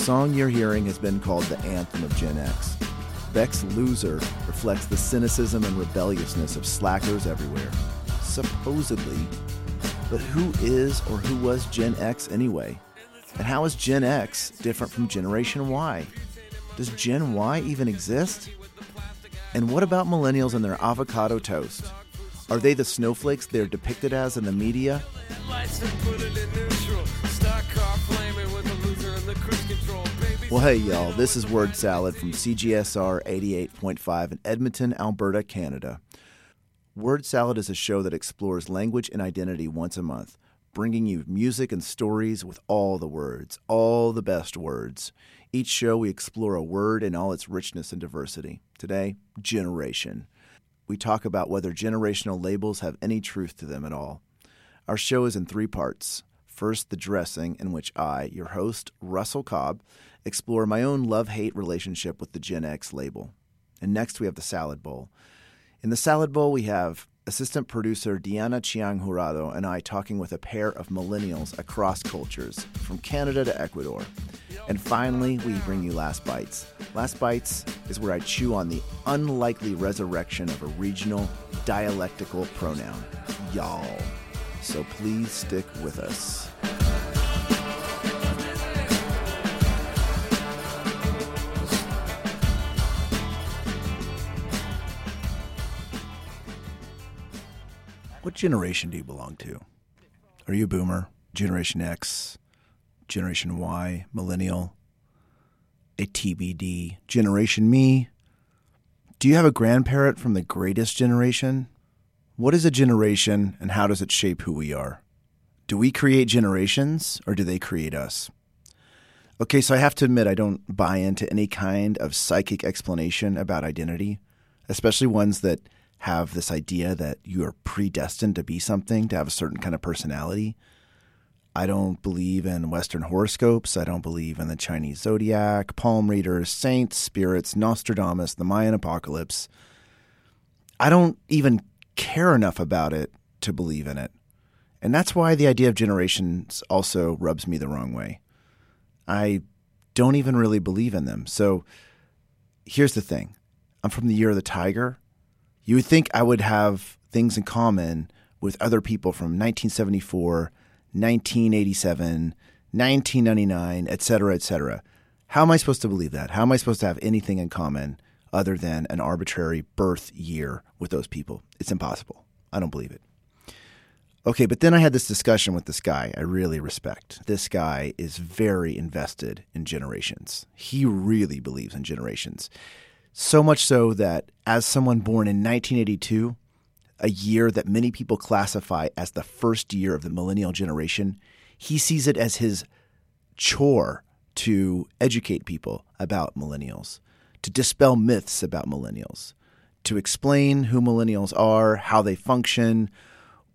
song you're hearing has been called the anthem of Gen X. Beck's Loser reflects the cynicism and rebelliousness of slackers everywhere. Supposedly. But who is or who was Gen X anyway? And how is Gen X different from Generation Y? Does Gen Y even exist? And what about millennials and their avocado toast? Are they the snowflakes they're depicted as in the media? Well, hey, y'all, this is Word Salad from CJSR 88.5 in Edmonton, Alberta, Canada. Word Salad is a show that explores language and identity once a month, bringing you music and stories with all the words, all the best words. Each show, we explore a word in all its richness and diversity. Today, generation. We talk about whether generational labels have any truth to them at all. Our show is in three parts. First, the dressing, in which I, your host, Russell Cobb, explore my own love hate relationship with the Gen X label. And next, we have the salad bowl. In the salad bowl, we have assistant producer Diana Chiang Jurado and I talking with a pair of millennials across cultures, from Canada to Ecuador. And finally, we bring you Last Bites. Last Bites is where I chew on the unlikely resurrection of a regional dialectical pronoun, y'all. So please stick with us. What generation do you belong to? Are you a boomer, Generation X, Generation Y, Millennial, a TBD, Generation Me? Do you have a grandparent from the greatest generation? What is a generation and how does it shape who we are? Do we create generations or do they create us? Okay, so I have to admit, I don't buy into any kind of psychic explanation about identity, especially ones that have this idea that you are predestined to be something, to have a certain kind of personality. I don't believe in Western horoscopes. I don't believe in the Chinese zodiac, palm readers, saints, spirits, Nostradamus, the Mayan apocalypse. I don't even care enough about it to believe in it. And that's why the idea of generations also rubs me the wrong way. I don't even really believe in them. So here's the thing I'm from the year of the tiger. You would think I would have things in common with other people from 1974, 1987, 1999, et cetera, et cetera. How am I supposed to believe that? How am I supposed to have anything in common other than an arbitrary birth year with those people? It's impossible. I don't believe it. Okay, but then I had this discussion with this guy I really respect. This guy is very invested in generations. He really believes in generations. So much so that as someone born in 1982, a year that many people classify as the first year of the millennial generation, he sees it as his chore to educate people about millennials, to dispel myths about millennials, to explain who millennials are, how they function,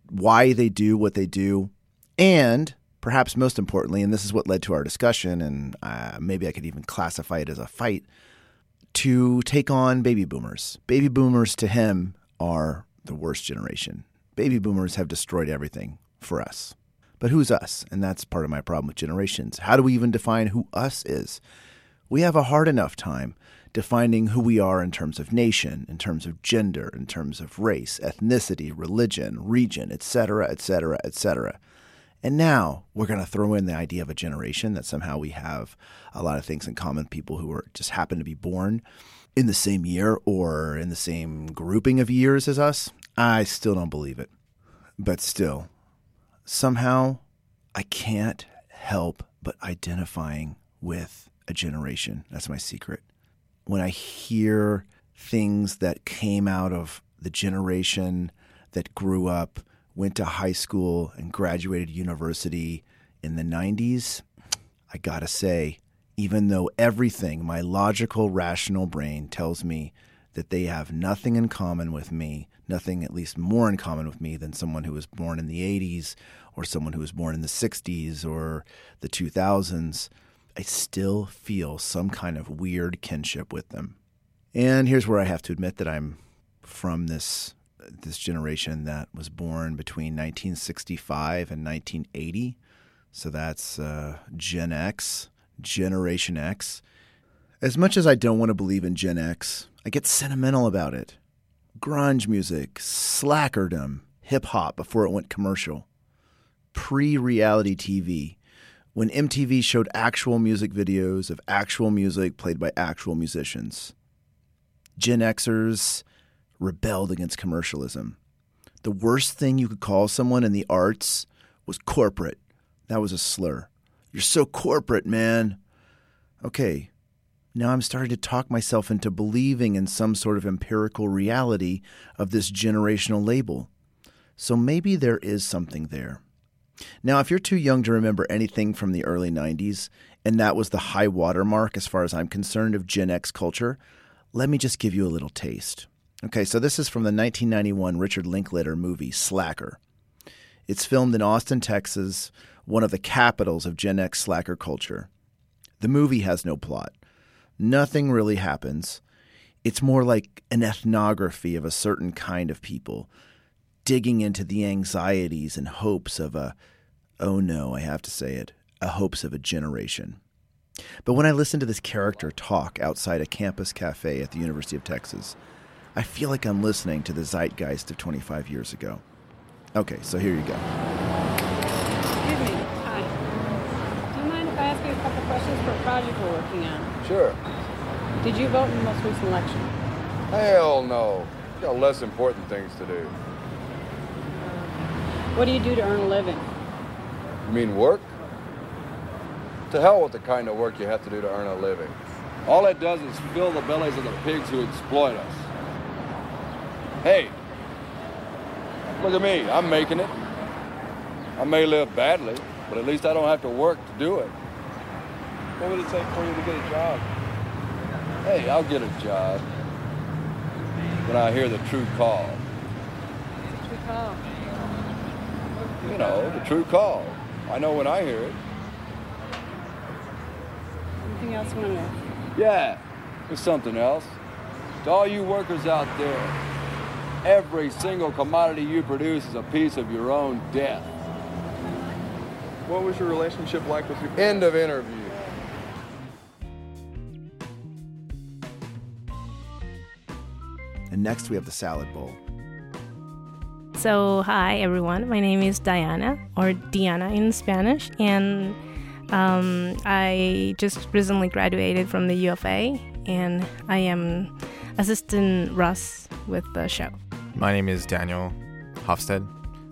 why they do what they do, and perhaps most importantly, and this is what led to our discussion, and uh, maybe I could even classify it as a fight to take on baby boomers. Baby boomers to him are the worst generation. Baby boomers have destroyed everything for us. But who's us? And that's part of my problem with generations. How do we even define who us is? We have a hard enough time defining who we are in terms of nation, in terms of gender, in terms of race, ethnicity, religion, region, etc., etc., etc. And now we're going to throw in the idea of a generation that somehow we have a lot of things in common. People who are just happen to be born in the same year or in the same grouping of years as us. I still don't believe it. But still, somehow I can't help but identifying with a generation. That's my secret. When I hear things that came out of the generation that grew up went to high school and graduated university in the 90s, I gotta say, even though everything, my logical, rational brain tells me that they have nothing in common with me, nothing at least more in common with me than someone who was born in the 80s or someone who was born in the 60s or the 2000s, I still feel some kind of weird kinship with them. And here's where I have to admit that I'm from this this generation that was born between 1965 and 1980. So that's uh, Gen X. Generation X. As much as I don't want to believe in Gen X, I get sentimental about it. Grunge music, slackerdom, hip hop before it went commercial, pre reality TV, when MTV showed actual music videos of actual music played by actual musicians. Gen Xers rebelled against commercialism. The worst thing you could call someone in the arts was corporate. That was a slur. You're so corporate, man. Okay, now I'm starting to talk myself into believing in some sort of empirical reality of this generational label. So maybe there is something there. Now, if you're too young to remember anything from the early 90s, and that was the high watermark as far as I'm concerned of Gen X culture, let me just give you a little taste. Okay, so this is from the 1991 Richard Linklater movie, Slacker. It's filmed in Austin, Texas, one of the capitals of Gen X slacker culture. The movie has no plot. Nothing really happens. It's more like an ethnography of a certain kind of people, digging into the anxieties and hopes of a, oh no, I have to say it, a hopes of a generation. But when I listen to this character talk outside a campus cafe at the University of Texas, I feel like I'm listening to the zeitgeist of 25 years ago. Okay, so here you go. Excuse me. Hi. Do you mind if I ask you a couple questions for a project we're working on? Sure. Did you vote in the most recent election? Hell no. We got less important things to do. What do you do to earn a living? You mean work? To hell with the kind of work you have to do to earn a living. All it does is fill the bellies of the pigs who exploit us. Hey, look at me. I'm making it. I may live badly, but at least I don't have to work to do it. What would it take for you to get a job? Hey, I'll get a job when I hear the true call. Your call? You know, the true call. I know when I hear it. Anything else you want to know? Yeah, there's something else. To all you workers out there, every single commodity you produce is a piece of your own death. What was your relationship like with your End of interview. And next we have the salad bowl. So, hi everyone. My name is Diana, or Diana in Spanish, and um, I just recently graduated from the U of A, and I am assistant Russ with the show. My name is Daniel Hofstad.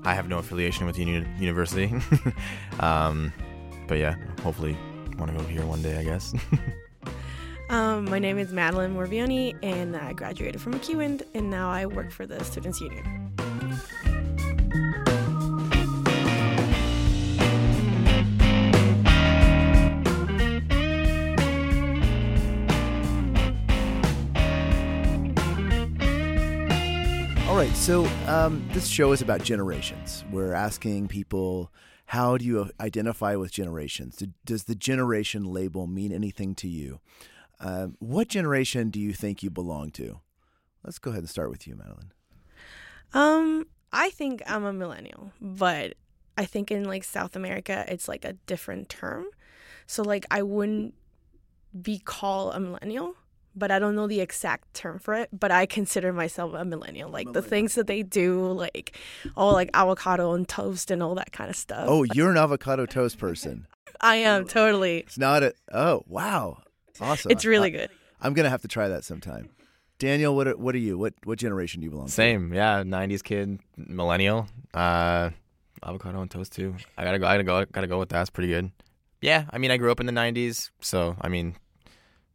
I have no affiliation with the uni- university. um, but yeah, hopefully want to go here one day, I guess. Um, my name is Madeline Morbioni, and I graduated from MacEwan, and now I work for the Students Union. Right, so um, this show is about generations. We're asking people, how do you identify with generations? Does the generation label mean anything to you? Um, what generation do you think you belong to? Let's go ahead and start with you, Madeline. Um, I think I'm a millennial, but I think in like South America, it's like a different term. So like I wouldn't be called a millennial, but I don't know the exact term for it. But I consider myself a millennial. Like the things that they do, like all like avocado and toast and all that kind of stuff. Oh, you're an avocado toast person. I am totally. It's not a. Oh, wow, awesome. It's really I- good. I'm gonna have to try that sometime. Daniel, what are, what are you? What what generation do you belong to? Same, yeah. '90s kid, millennial. Uh, avocado and toast too. I gotta go. I gotta go. Gotta go with that. It's pretty good. Yeah, I mean, I grew up in the '90s, so I mean,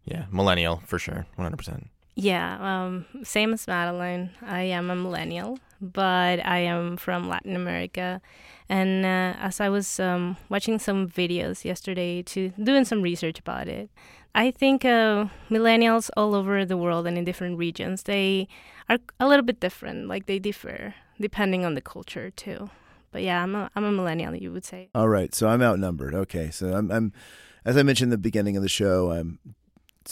yeah, millennial for sure, 100. percent Yeah, um, same as Madeline. I am a millennial, but I am from Latin America. And uh, as I was um, watching some videos yesterday to doing some research about it, I think uh, millennials all over the world and in different regions they are a little bit different. Like they differ depending on the culture too. But yeah, I'm a I'm a millennial. You would say. All right, so I'm outnumbered. Okay, so I'm, I'm as I mentioned in the beginning of the show, I'm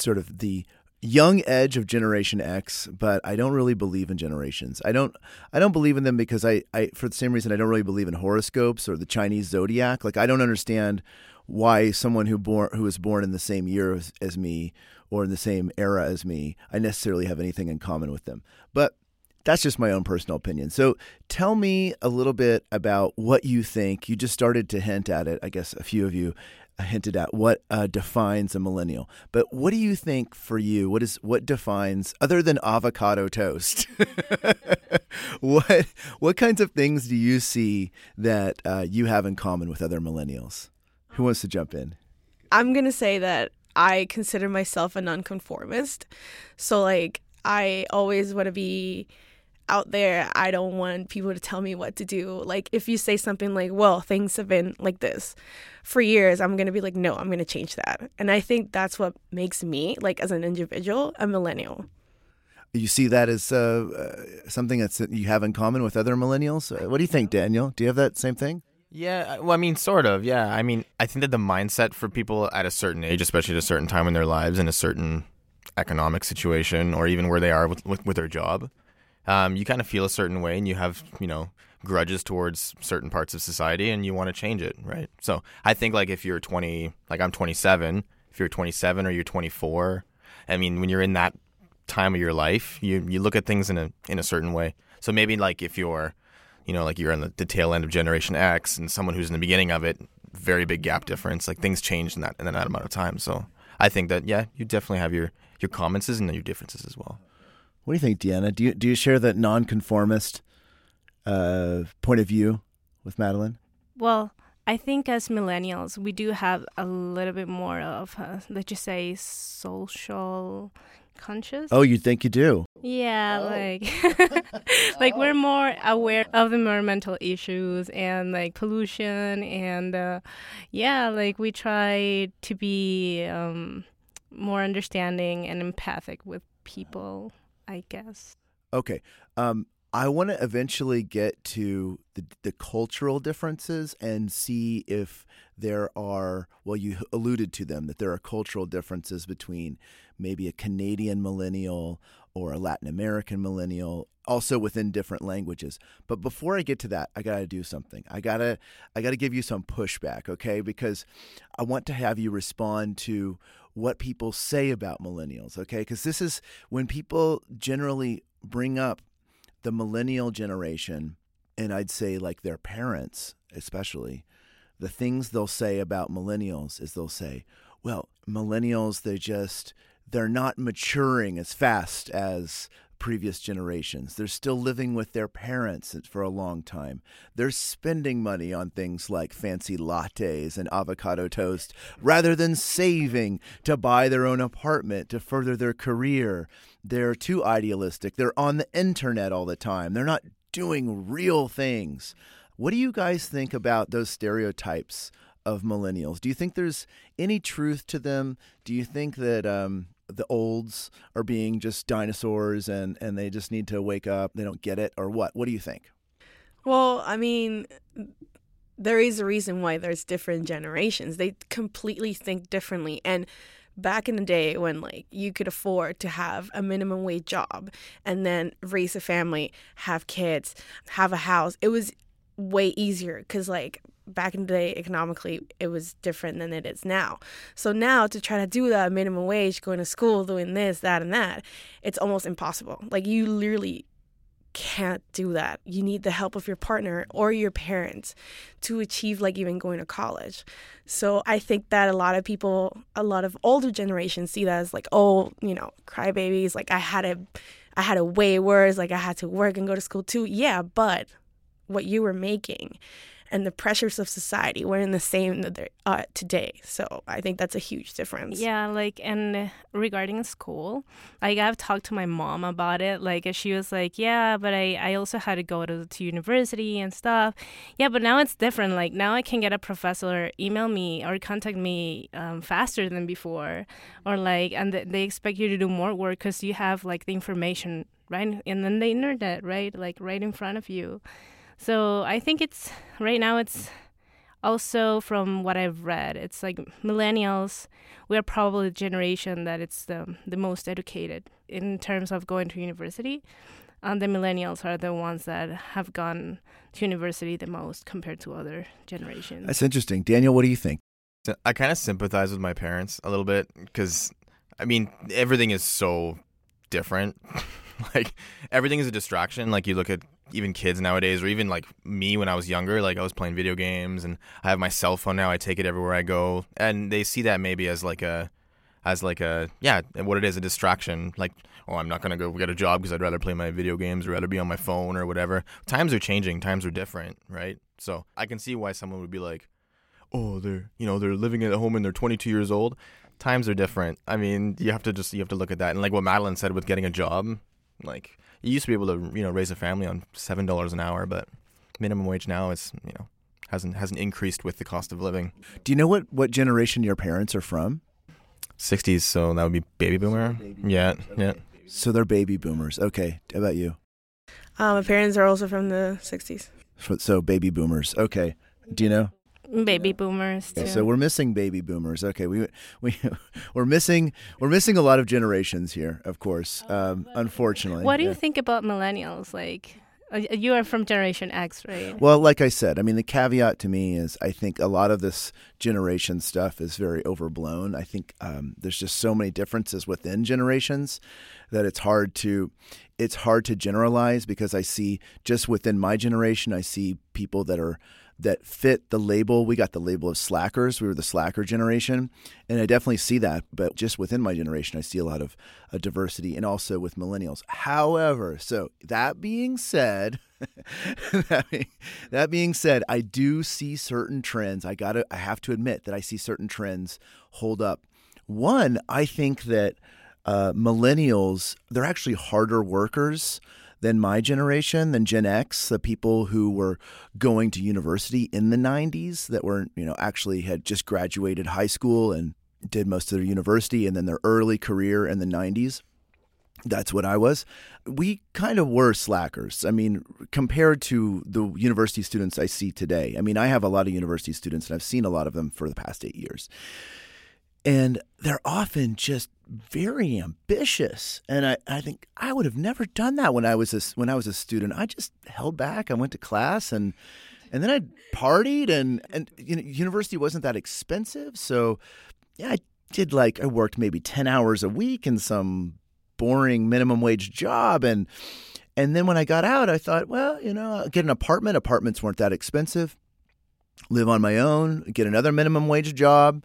sort of the young edge of Generation X, but I don't really believe in generations. I don't I don't believe in them because I, I for the same reason I don't really believe in horoscopes or the Chinese zodiac. Like I don't understand why someone who born who was born in the same year as, as me or in the same era as me, I necessarily have anything in common with them. But that's just my own personal opinion. So tell me a little bit about what you think. You just started to hint at it, I guess a few of you hinted at what uh, defines a millennial. But what do you think for you? What is what defines other than avocado toast? what what kinds of things do you see that uh, you have in common with other millennials? Who wants to jump in? I'm gonna say that I consider myself a nonconformist. So like I always want to be out there. I don't want people to tell me what to do. Like if you say something like, "Well, things have been like this for years," I'm going to be like, "No, I'm going to change that." And I think that's what makes me like as an individual a millennial. You see that as uh, uh, something that's you have in common with other millennials. Uh, what do you think, Daniel? Do you have that same thing? Yeah, well, I mean, sort of. Yeah, I mean, I think that the mindset for people at a certain age, especially at a certain time in their lives, in a certain economic situation, or even where they are with with, with their job, um, you kind of feel a certain way, and you have you know grudges towards certain parts of society, and you want to change it, right? So I think like if you're 20, like I'm 27, if you're 27 or you're 24, I mean, when you're in that time of your life, you you look at things in a in a certain way. So maybe like if you're you know, like you're on the, the tail end of Generation X and someone who's in the beginning of it, very big gap difference. Like things change in that in that amount of time. So I think that yeah, you definitely have your your comments and your differences as well. What do you think, Deanna? Do you do you share that nonconformist uh, point of view with Madeline? Well, I think as millennials, we do have a little bit more of, uh, let's just say, social conscious. Oh, you think you do? Yeah, oh. like like we're more aware of the environmental issues and like pollution and uh, yeah, like we try to be um, more understanding and empathic with people, I guess. Okay. Um, I want to eventually get to the, the cultural differences and see if there are, well, you alluded to them, that there are cultural differences between maybe a Canadian millennial or a Latin American millennial, also within different languages. But before I get to that, I got to do something. I got to I got to give you some pushback, okay? Because I want to have you respond to what people say about millennials, okay? Cuz this is when people generally bring up the millennial generation and I'd say like their parents especially, the things they'll say about millennials is they'll say, well, millennials they just they're not maturing as fast as previous generations. They're still living with their parents for a long time. They're spending money on things like fancy lattes and avocado toast rather than saving to buy their own apartment to further their career. They're too idealistic. They're on the internet all the time. They're not doing real things. What do you guys think about those stereotypes of millennials? Do you think there's any truth to them? Do you think that um, the olds are being just dinosaurs and and they just need to wake up. They don't get it or what? What do you think? Well i mean there is a reason why there's different generations. They completely think differently. And back in the day when like you could afford to have a minimum wage job and then raise a family have kids have a house it was way easier because like back in the day economically it was different than it is now. So now to try to do that minimum wage going to school doing this that and that it's almost impossible. Like you literally can't do that. You need the help of your partner or your parents to achieve like even going to college. So i think that a lot of people a lot of older generations see that as like oh you know crybabies like i had a i had a way worse like i had to work and go to school too. Yeah but what you were making and the pressures of society were in the same that they are today. So I think that's a huge difference. Yeah, like and regarding school, like I've talked to my mom about it. Like she was like, "Yeah, but I I also had to go to to university and stuff." Yeah, but now it's different. Like now I can get a professor email me or contact me um, faster than before, or like and th- they expect you to do more work because you have like the information right and then the internet right like right in front of you so I think it's right now it's also from what I've read, it's like millennials. We are probably the generation that it's the the most educated in terms of going to university, and the millennials are the ones that have gone to university the most compared to other generations. That's interesting. Daniel, what do you think? I kind of sympathize with my parents a little bit because, I mean, everything is so different. like everything is a distraction. Like you look at even kids nowadays, or even like me when I was younger. Like I was playing video games, and I have my cell phone now. I take it everywhere I go, and they see that maybe as like a, as like a yeah, what it is, a distraction. Like oh, I'm not gonna go get a job because I'd rather play my video games or rather be on my phone or whatever. Times are changing. Times are different, right? So I can see why someone would be like, oh, they're you know they're living at home and they're 22 years old. Times are different. I mean, you have to just you have to look at that. And like what Madeline said with getting a job, like you used to be able to you know raise a family on seven dollars an hour, but minimum wage now is you know hasn't hasn't increased with the cost of living. Do you know what what generation your parents are from? 60s, so that would be baby boomer. Baby yeah, okay. yeah. So they're baby boomers. Okay, how about you? Um, my parents are also from the 60s. So baby boomers. Okay. Do you know? Baby boomers too. So we're missing baby boomers. Okay, we we we're missing we're missing a lot of generations here, of course. Um, unfortunately. What do you think about millennials? Like, uh, you are from Generation X, right? Well, like I said, I mean, the caveat to me is I think a lot of this generation stuff is very overblown. I think um, there's just so many differences within generations that it's hard to it's hard to generalize because I see just within my generation, I see people that are that fit the label. We got the label of slackers. We were the slacker generation. And I definitely see that. But just within my generation, I see a lot of uh, diversity and also with millennials. However, so that being said, that, being, said, I do see certain trends. I got to, I have to admit that I see certain trends hold up. One, I think that uh, millennials, they're actually harder workers than my generation, than Gen X, the people who were going to university in the 90s that were, you know, actually had just graduated high school and did most of their university and then their early career in the 90s. That's what I was. We kind of were slackers. I mean, compared to the university students I see today. I mean, I have a lot of university students and I've seen a lot of them for the past eight years and they're often just very ambitious. And I, I think i would have never done that when i was a, when i was a student. I just held back. I went to class and and then i partied and and you know, university wasn't that expensive. So yeah i did like i worked maybe 10 hours a week in some boring minimum wage job. And and then when i got out i thought well you know I'll get an apartment. Apartments weren't that expensive. Live on my own get another minimum wage job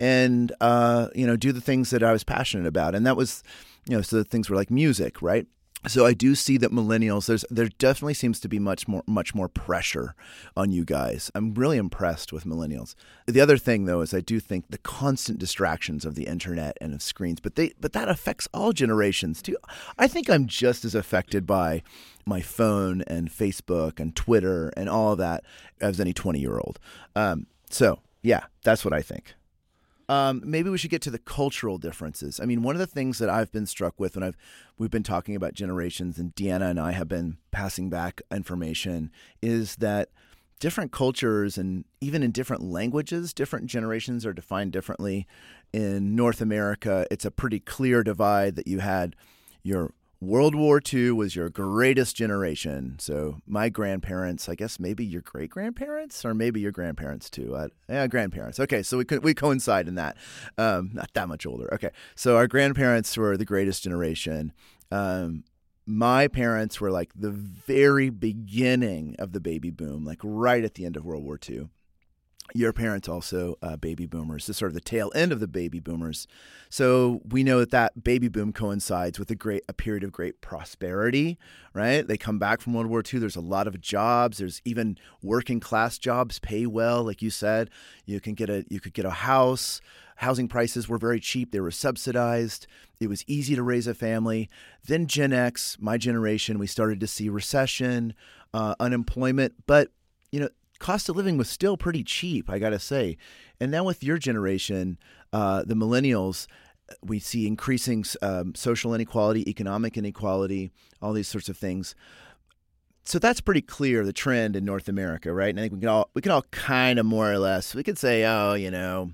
and uh, you know do the things that I was passionate about, and that was you know so the things were like music, right? So I do see that millennials there's there definitely seems to be much more much more pressure on you guys. I'm really impressed with millennials. The other thing though is I do think the constant distractions of the internet and of screens, but they but that affects all generations too. I think I'm just as affected by my phone and Facebook and Twitter and all of that as any 20 year old. Um, so yeah, that's what I think. Um, maybe we should get to the cultural differences. I mean, one of the things that I've been struck with when I've we've been talking about generations, and Deanna and I have been passing back information, is that different cultures and even in different languages, different generations are defined differently. In North America, it's a pretty clear divide that you had your World War II was your greatest generation. So my grandparents, I guess maybe your great grandparents, or maybe your grandparents too. Yeah, grandparents. Okay, so we we coincide in that. Um, not that much older. Okay, so our grandparents were the greatest generation. Um, my parents were like the very beginning of the baby boom, like right at the end of World War II your parents also uh, baby boomers. the sort of the tail end of the baby boomers. So we know that that baby boom coincides with a great a period of great prosperity, right? They come back from World War II. There's a lot of jobs. There's even working class jobs pay well, like you said. You can get a you could get a house. Housing prices were very cheap. They were subsidized. It was easy to raise a family. Then Gen X, my generation, we started to see recession, uh, unemployment, but you know cost of living was still pretty cheap, I got to say. And now with your generation, uh, the millennials, we see increasing um, social inequality, economic inequality, all these sorts of things. So that's pretty clear the trend in North America, right? And I think we can all we can all kind of more or less we could say, oh, you know,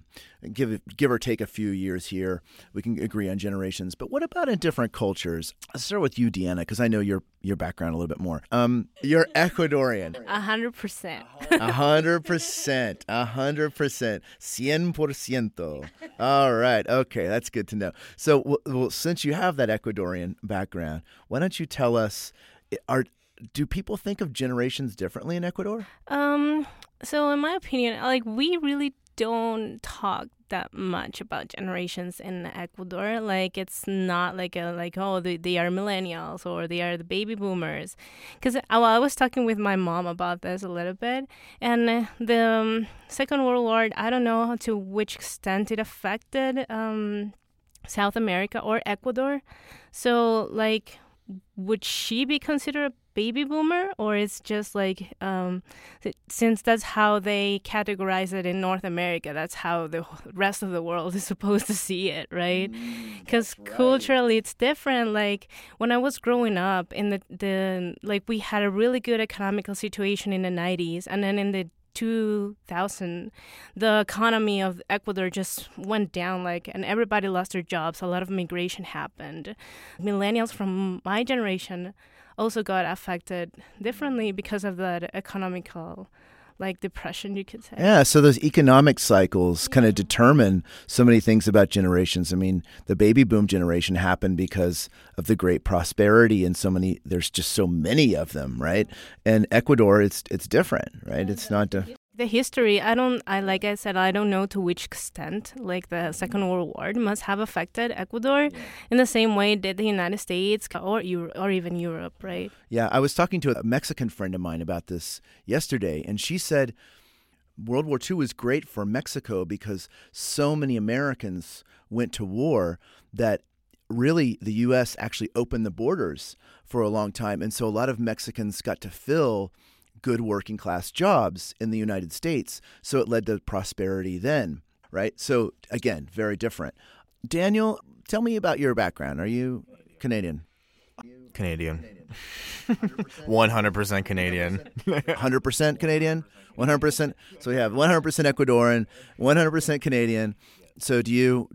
give give or take a few years here, we can agree on generations. But what about in different cultures? Let's start with you, Deanna, because I know your your background a little bit more. Um, you're Ecuadorian. A hundred percent. A hundred percent. A hundred percent. Cien por ciento. All right. Okay, that's good to know. So, well, since you have that Ecuadorian background, why don't you tell us? Are do people think of generations differently in Ecuador? Um. So, in my opinion, like we really don't talk that much about generations in Ecuador. Like it's not like a like oh they, they are millennials or they are the baby boomers. Because I, I was talking with my mom about this a little bit, and the um, Second World War I don't know to which extent it affected um, South America or Ecuador. So like would she be considered baby boomer or it's just like um, since that's how they categorize it in north america that's how the rest of the world is supposed to see it right? Because mm, culturally it's different. Like when i was growing up in the, the like we had a really good economical situation in the 90s and then in the 2000 the economy of ecuador just went down like and everybody lost their jobs. A lot of migration happened. Millennials from my generation also got affected differently mm. because of that economical like depression you could say. Yeah so those economic cycles yeah. kind of determine so many things about generations. I mean the baby boom generation happened because of the great prosperity and so many there's just so many of them right? And ecuador it's it's different right? It's mm-hmm. not a, the history i don't i like i said i don't know to which extent like the second mm-hmm. world war must have affected ecuador yeah. in the same way did the united states or Europe, or even europe right yeah i was talking to a mexican friend of mine about this yesterday and she said world war ii was great for mexico because so many americans went to war that really the us actually opened the borders for a long time and so a lot of mexicans got to fill good working class jobs in the United States. So it led to prosperity then, right? So again, very different. Daniel, tell me about your background. Are you Canadian? Canadian. 100% Canadian. 100% Canadian? 100%. So we have 100% Ecuadorian, 100% Canadian. So do you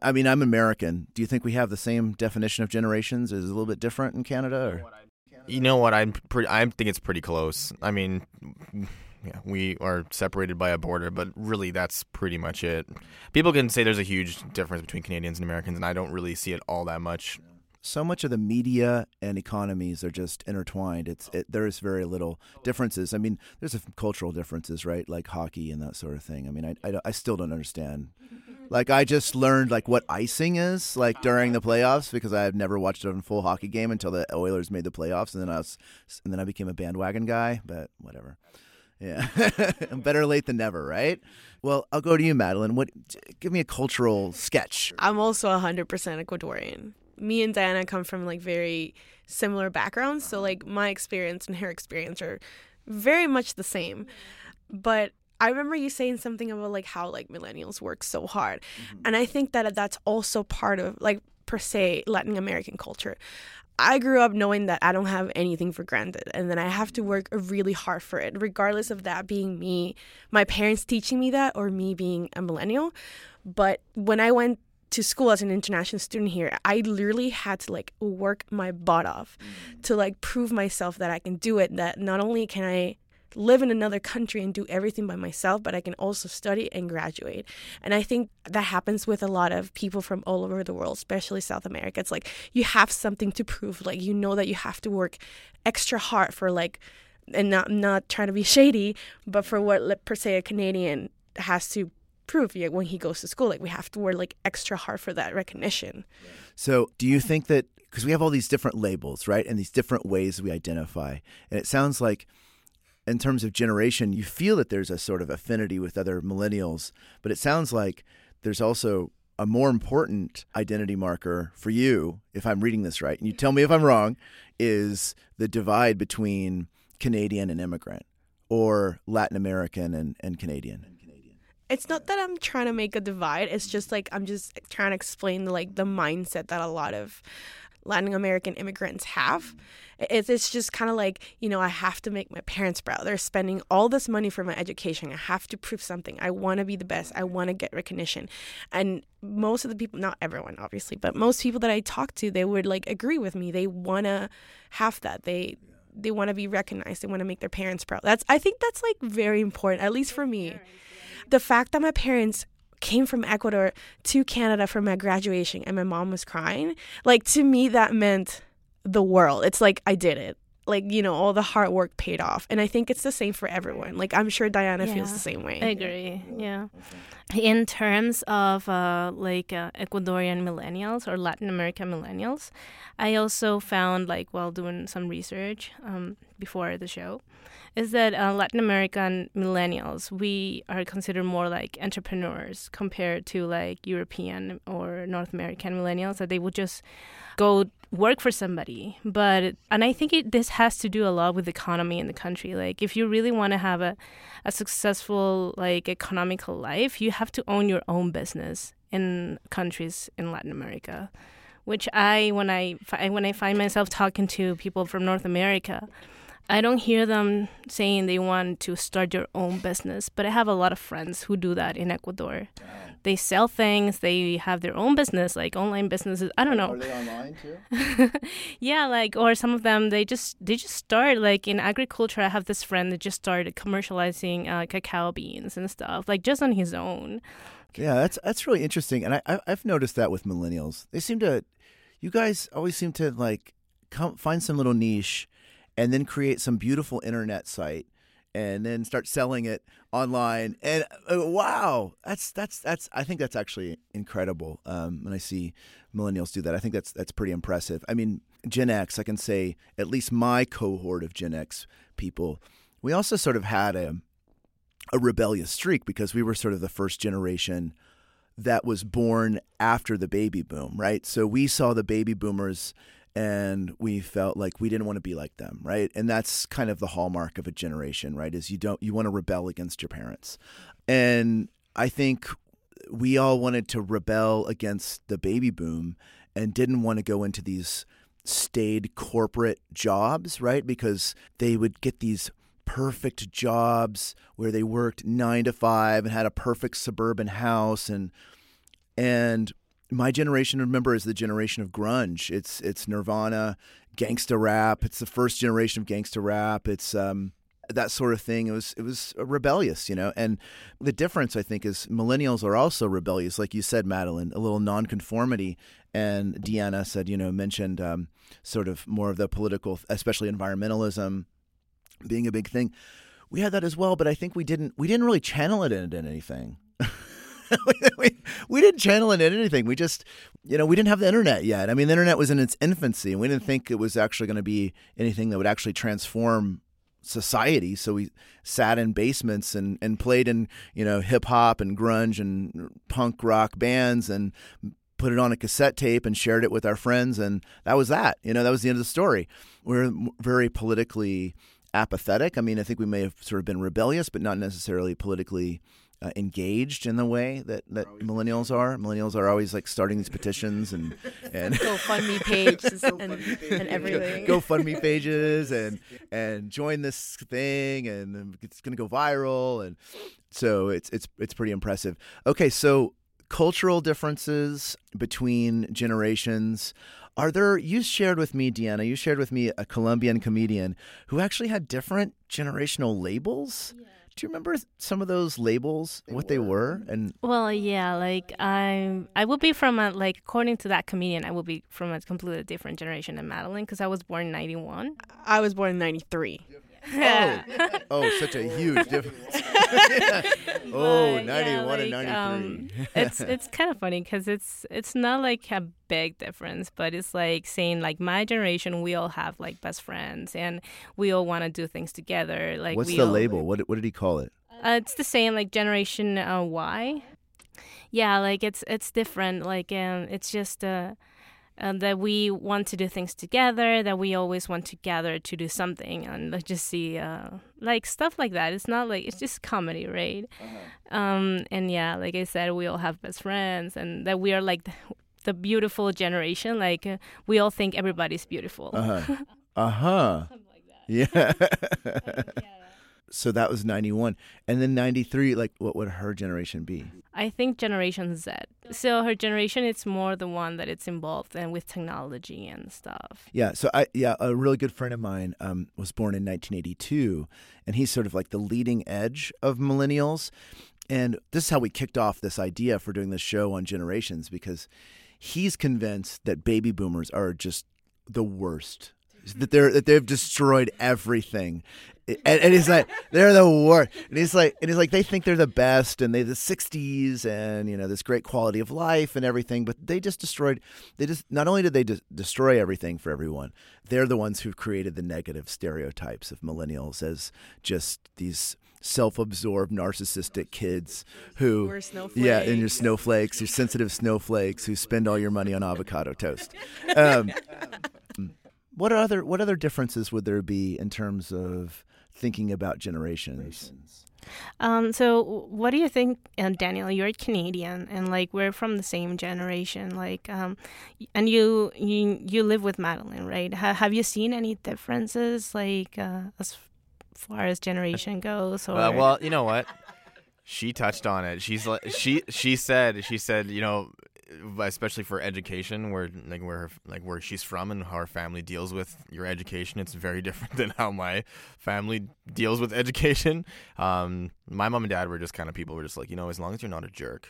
I mean, I'm American. Do you think we have the same definition of generations? Is it a little bit different in Canada or you know what? I'm pretty. I think it's pretty close. I mean, yeah, we are separated by a border, but really that's pretty much it. People can say there's a huge difference between Canadians and Americans, and I don't really see it all that much. So much of the media and economies are just intertwined. It's it, there is very little differences. I mean, there's a cultural differences, right? Like hockey and that sort of thing. I mean, I, I, I still don't understand like I just learned like what icing is like during the uh-huh. playoffs because I have never watched a full hockey game until the Oilers made the playoffs, and then I was, and then I became a bandwagon guy. But whatever. Yeah, better late than never, right? Well, I'll go to you, Madeline. What? Give me a cultural sketch. I'm also 100% Ecuadorian. Me and Diana come from like very similar backgrounds, so uh-huh. like my experience and her experience are very much the same. But I remember you saying something about like how like millennials work so hard. Mm-hmm. And I think that that's also part of like per se Latin American culture. I grew up knowing that I don't have anything for granted and then I have to work really hard for it, regardless of that being me, my parents teaching me that, or me being a millennial. But when I went to school as an international student here, I literally had to like work my butt off mm. to like prove myself that I can do it, that not only can I live in another country and do everything by myself, but I can also study and graduate. And I think that happens with a lot of people from all over the world, especially South America. It's like you have something to prove. Like you know that you have to work extra hard for like and not not trying to be shady, but for what per se a Canadian has to prove when he goes to school. Like we have to work like extra hard for that recognition. So, do you think that because we have all these different labels, right, and these different ways we identify, and it sounds like in terms of generation, you feel that there's a sort of affinity with other millennials, but it sounds like there's also a more important identity marker for you, if I'm reading this right, and you tell me if I'm wrong, is the divide between Canadian and immigrant or Latin American and, and Canadian. It's not that I'm trying to make a divide. It's just like I'm just trying to explain like the mindset that a lot of Latin American immigrants have. It's, it's just kind of like, you know, I have to make my parents proud. They're spending all this money for my education. I have to prove something. I want to be the best. I want to get recognition. And most of the people, not everyone, obviously, but most people that I talk to, they would like agree with me. They want to have that. They, they want to be recognized. They want to make their parents proud. That's I think that's like very important, at least for me. The fact that my parents came from Ecuador to Canada for my graduation and my mom was crying, like to me that meant the world. It's like I did it. Like, you know, all the hard work paid off. And I think it's the same for everyone. Like I'm sure Diana Yeah. feels the same way. I agree. Yeah. In terms of uh, like uh, Ecuadorian millennials or Latin American millennials, I also found like while doing some research um, before the show, is that uh, Latin American millennials we are considered more like entrepreneurs compared to like European or North American millennials that they would just go work for somebody. But and i think it, this has to do a lot with the economy in the country. Like if you really want to have a, a successful like economical life you have to own your own business in countries in latin america which i when i when i find myself talking to people from north america I don't hear them saying they want to start your own business, but I have a lot of friends who do that in Ecuador. They sell things, they have their own business, like online businesses. I don't know. Are they online too? yeah, like or some of them they just they just start like in agriculture. I have this friend that just started commercializing uh, cacao beans and stuff, like just on his own. Yeah, that's that's really interesting, and I I've noticed that with millennials. They seem to, you guys always seem to like come find some little niche, and then create some beautiful internet site, and then start selling it online. And uh, wow, that's that's that's I think that's actually incredible. Um, when I see millennials do that, I think that's that's pretty impressive. I mean, Gen X, I can say at least my cohort of Gen X people, we also sort of had a a rebellious streak because we were sort of the first generation that was born after the baby boom, right? So we saw the baby boomers and we felt like we didn't want to be like them, right? And that's kind of the hallmark of a generation, right? Is you don't you want to rebel against your parents. And I think we all wanted to rebel against the baby boom and didn't want to go into these staid corporate jobs, right? Because they would get these perfect jobs where they worked 9 to 5 and had a perfect suburban house and and my generation remember is the generation of grunge. It's it's nirvana gangsta rap. It's the first generation of gangsta rap. It's um that sort of thing. It was it was rebellious you know? And the difference i think is millennials are also rebellious. Like you said madeline a little nonconformity. And deanna said you know mentioned um, sort of more of the political especially environmentalism being a big thing. We had that as well but i think we didn't we didn't really channel it into anything we, we didn't channel it into anything. We just you know we didn't have the internet yet. I mean the internet was in its infancy and we didn't think it was actually going to be anything that would actually transform society. So we sat in basements and, and played in you know hip hop and grunge and punk rock bands and put it on a cassette tape and shared it with our friends and that was that. You know that was the end of the story. We're very politically apathetic. I mean i think we may have sort of been rebellious but not necessarily politically uh, engaged in the way that, that millennials are. Millennials are always like starting these petitions and and GoFundMe pages and, and everything. GoFundMe pages and and join this thing and it's going to go viral and so it's it's it's pretty impressive. Okay, so cultural differences between generations. Are there, you shared with me, Deanna, you shared with me a Colombian comedian who actually had different generational labels. Do you remember some of those labels, what they were? And Well, yeah, like I I would be from a like according to that comedian, I would be from a completely different generation than Madeline because I was born in '91. I was born in 93. Oh, oh, such a huge difference. oh, But, 91 yeah, and 93. um, it's it's kind of funny because it's it's not like a big difference, but it's like saying like my generation, we all have like best friends and we all want to do things together. Like What's the all, label? What, what did he call it? Uh, it's the same like generation uh, Y. Yeah, like it's it's different. Like um, it's just uh, uh, that we want to do things together. That we always want to gather to do something, and like just see uh, like stuff like that. It's not like it's just comedy, right? Um, and yeah, like I said, we all have best friends, and that we are like. the beautiful generation. Like uh, we all think everybody's beautiful. Uh huh. Uh huh. Yeah. so that was 91. And then 93, like, what would her generation be? I think Generation Z. So her generation, it's more the one that it's involved in with technology and stuff. Yeah. So I, yeah, a really good friend of mine um, was born in 1982, and he's sort of like the leading edge of millennials. And this is how we kicked off this idea for doing this show on generations because he's convinced that baby boomers are just the worst. That they're that they've destroyed everything, and, and he's like they're the worst. And he's like and he's like they think they're the best, and they the '60s, and you know this great quality of life and everything. But they just destroyed. They just not only did they de- destroy everything for everyone, they're the ones who've created the negative stereotypes of millennials as just these self-absorbed narcissistic kids who yeah and your snowflakes. snowflakes your sensitive snowflakes who spend all your money on avocado toast um, what other what other differences would there be in terms of thinking about generations Um, so what do you think, uh, Daniel? You're Canadian, and like we're from the same generation. Like, um, and you you you live with Madeline, right? Ha- have you seen any differences, like uh, as far as generation goes? Or Uh, well, you know what? She touched on it. She's like she she said she said you know especially for education where like where like where she's from and how her family deals with your education it's very different than how my family deals with education. Um my mom and dad were just kind of people who were just like you know as long as you're not a jerk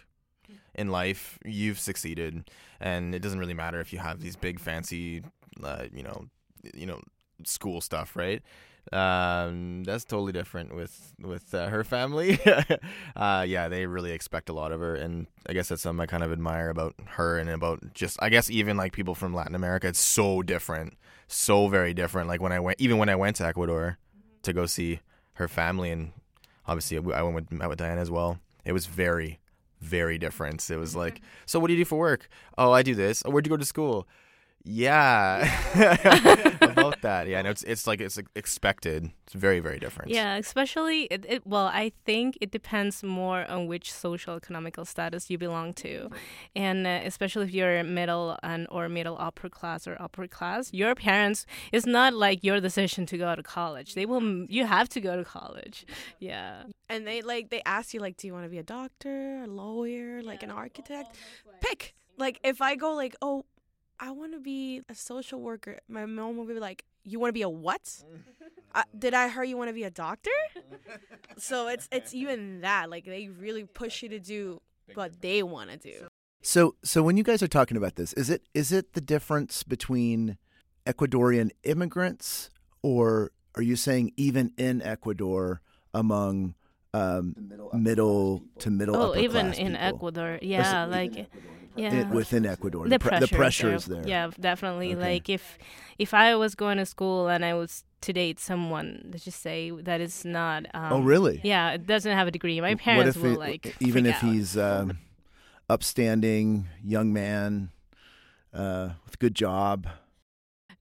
in life you've succeeded. And it doesn't really matter if you have these big fancy uh, you know you know school stuff right um, that's totally different with with uh, her family. uh, yeah, they really expect a lot of her, and I guess that's something I kind of admire about her and about just I guess even like people from Latin America. It's so different, so very different. Like when I went, even when I went to Ecuador to go see her family, and obviously I went with met with Diana as well. It was very, very different. It was like, so what do you do for work? Oh, I do this. Oh, where'd you go to school? Yeah, about that. Yeah, no, it's it's like it's expected. It's very very different. Yeah, especially it, it. Well, I think it depends more on which social economical status you belong to, and uh, especially if you're middle and or middle upper class or upper class, your parents. It's not like your decision to go to college. They will. You have to go to college. Yeah. And they like they ask you like, do you want to be a doctor, a lawyer, like an architect? Pick. Like if I go like, oh, I want to be a social worker, my mom would be like, you want to be a what? uh, did I hear you want to be a doctor? so it's it's even that like they really push you to do what they want to do. so so when you guys are talking about this is it is it the difference between ecuadorian immigrants or are you saying even in ecuador among um, middle to middle Oh, upper even class in people? Ecuador, yeah, like, yeah. In- within ecuador the pre- pressure, the pressure is is there Yeah, definitely. Okay. Like if if I was going to school and I was to date someone, let's just say that is not. Um, oh really Yeah, it doesn't have a degree. My what parents if will it- like even freak if out. he's um, upstanding young man uh, with a good job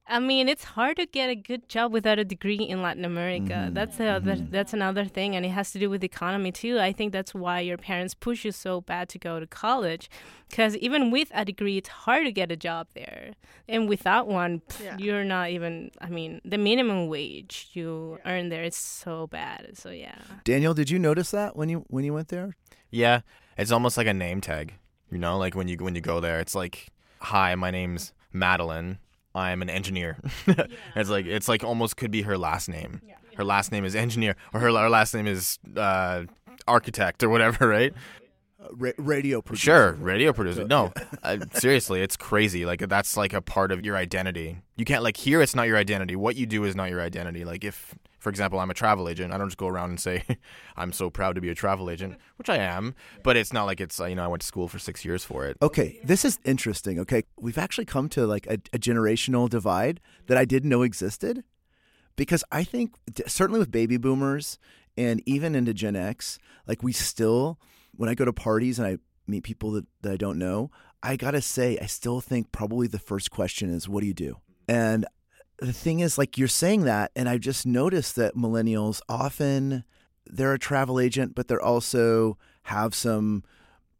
I mean, it's hard to get a good job without a degree in Latin America. Mhm, That's the other, mhm. that's another thing, and it has to do with the economy too. I think that's why your parents push you so bad to go to college, because even with a degree, it's hard to get a job there, and without one, pff, Yeah. you're not even. I mean, the minimum wage you earn there is so bad. So yeah. daniel did you notice that when you when you went there Yeah, it's almost like a name tag. You know, like when you when you go there, it's like, "Hi, my name's Madeline. I'm an engineer." it's like it's like almost could be her last name. Her last name is engineer, or her, her last name is uh, architect, or whatever, right? uh, ra- radio producer. Sure, radio producer. No, uh, seriously, it's crazy. Like that's like a part of your identity. You can't like here. It's not your identity. What you do is not your identity. Like if, for example, I'm a travel agent, I don't just go around and say, "I'm so proud to be a travel agent," which I am. But it's not like it's uh, you know I went to school for six years for it. Okay, this is interesting. Okay, we've actually come to like a, a generational divide that I didn't know existed, because I think certainly with baby boomers and even into Gen X, like we still, when I go to parties and I meet people that, that I don't know, I gotta say I still think probably the first question is, "What do you do?" And the thing is, like you're saying that, and I've just noticed that millennials often they're a travel agent, but they're also have some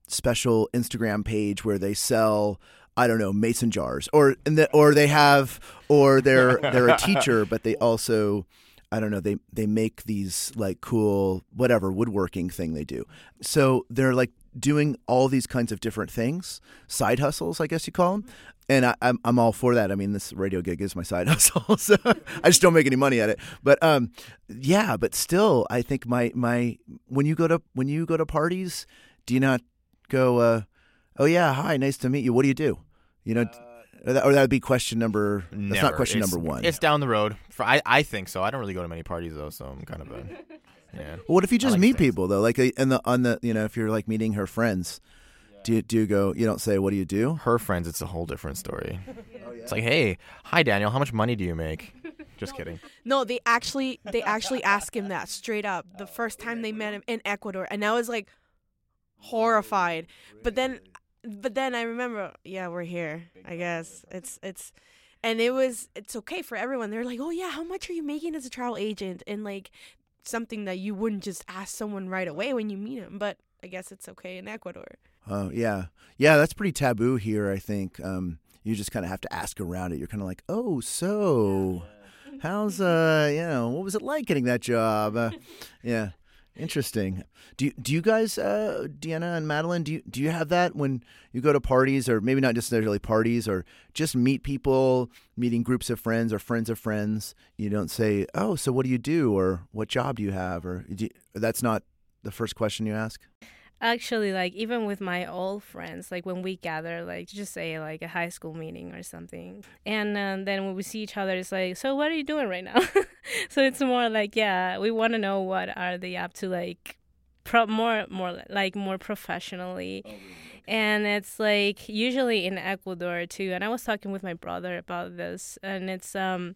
special Instagram page where they sell I don't know mason jars, or and the, or they have, or they're they're a teacher, but they also. I don't know. They they make these like cool whatever woodworking thing they do. So they're like doing all these kinds of different things, side hustles, I guess you call them. And I, I'm I'm all for that. I mean, this radio gig is my side hustle, so I just don't make any money at it. But um, yeah. But still, I think my my when you go to when you go to parties, do you not go? Uh, oh yeah, hi, nice to meet you. What do you do? You know. Or that, or that would be question number. That's not question It's- number one. It's down the road. For I, I think so. I don't really go to many parties though, so I'm kind of a yeah. Well, what if you just like meet things. people though? Like uh, in the on the you know if you're like meeting her friends, do you, do you go? You don't say what do you do? Her friends, it's a whole different story. Oh, It's like, hey, hi Daniel, how much money do you make? Just kidding. No, they actually they actually asked him that straight up the first time they met him in Ecuador, and I was like horrified. But then, but then I remember, yeah, we're here. I guess it's it's, and it was it's okay for everyone. They're like, oh yeah, how much are you making as a travel agent? And like something that you wouldn't just ask someone right away when you meet him. But I guess it's okay in Ecuador. Oh yeah, yeah. That's pretty taboo here. I think um, you just kind of have to ask around it. You're kind of like, oh, so how's uh, you know, what was it like getting that job? Uh, yeah, interesting. Do you, do you guys, uh, Deanna and Madeline, do you do you have that when you go to parties, or maybe not necessarily parties, or just meet people, meeting groups of friends or friends of friends? You don't say, oh, so what do you do, or what job do you have, or do you, that's not the first question you ask. Actually, like even with my old friends, like when we gather, like just say like a high school meeting or something, and uh, then when we see each other, it's like, so what are you doing right now? so it's more like, yeah, we want to know what are they up to, like, pro- more, more like more professionally, and it's like usually in Ecuador too. And I was talking with my brother about this, and it's um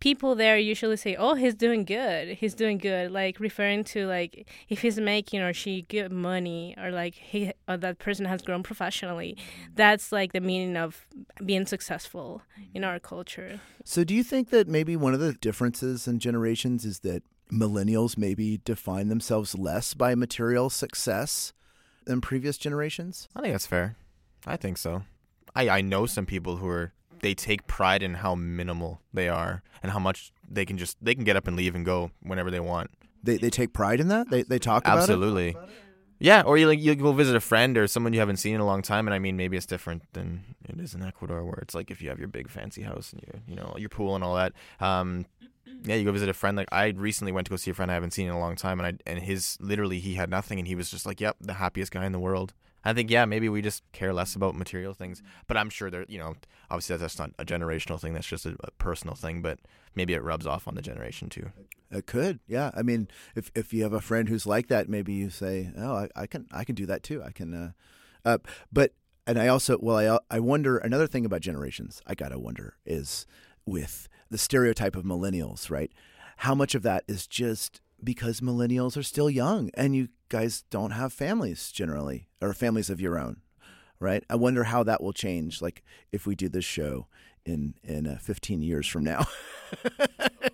people there usually say, "Oh, he's doing good. He's doing good," like referring to like if he's making or she good money or like he or that person has grown professionally. That's like the meaning of being successful in our culture. So, do you think that maybe one of the differences in generations is that millennials maybe define themselves less by material success than previous generations? I think that's fair. I think so. I, I know some people who are they take pride in how minimal they are and how much they can just they can get up and leave and go whenever they want. They they take pride in that. They they talk about it. Absolutely. Yeah, or you like you go visit a friend or someone you haven't seen in a long time, and I mean maybe it's different than it is in Ecuador, where it's like if you have your big fancy house and you you know your pool and all that. Um, yeah, you go visit a friend. Like I recently went to go see a friend I haven't seen in a long time, and I and his literally he had nothing, and he was just like, "Yep, the happiest guy in the world." I think yeah, maybe we just care less about material things, but I'm sure there, you know, obviously that's not a generational thing. That's just a, a personal thing, but maybe it rubs off on the generation too. It could, yeah. I mean, if if you have a friend who's like that, maybe you say, "Oh, I, I can I can do that too. I can." Uh, uh, but and I also well, I I wonder another thing about generations. I gotta wonder is with the stereotype of millennials, right? How much of that is just because millennials are still young and you guys don't have families generally or families of your own, right? I wonder how that will change. Like if we do this show in in uh, 15 years from now,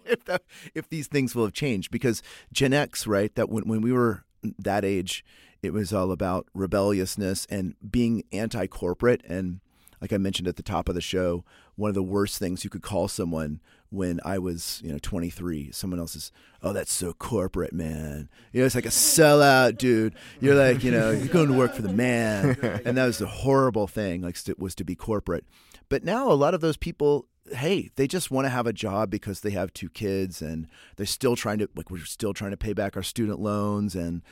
if that, if these things will have changed because Gen X, right? That when when we were that age, it was all about rebelliousness and being anti-corporate and like I mentioned at the top of the show, one of the worst things you could call someone when I was, you know, 23, someone else is, oh, that's so corporate, man. You know, it's like a sellout, dude. You're like, you know, you're going to work for the man. And that was the horrible thing, like, was to be corporate. But now a lot of those people, hey, they just want to have a job because they have two kids and they're still trying to, like, we're still trying to pay back our student loans and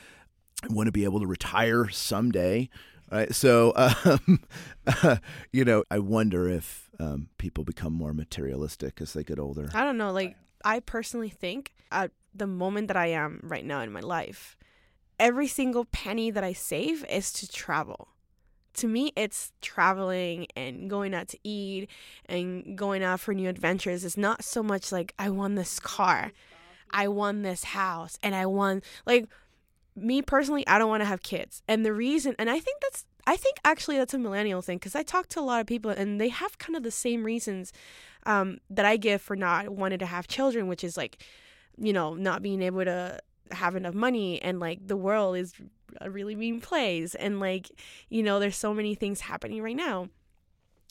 want to be able to retire someday. Right. So, um, you know, I wonder if um, people become more materialistic as they get older. I don't know. Like, I personally think at the moment that I am right now in my life, every single penny that I save is to travel. To me, it's traveling and going out to eat and going out for new adventures. It's not so much like, I won this car, I won this house, and I won, like, me personally, I don't want to have kids. And the reason, and I think that's, I think actually that's a millennial thing because I talk to a lot of people and they have kind of the same reasons um, that I give for not wanting to have children, which is like, you know, not being able to have enough money and like the world is a really mean place and like, you know, there's so many things happening right now.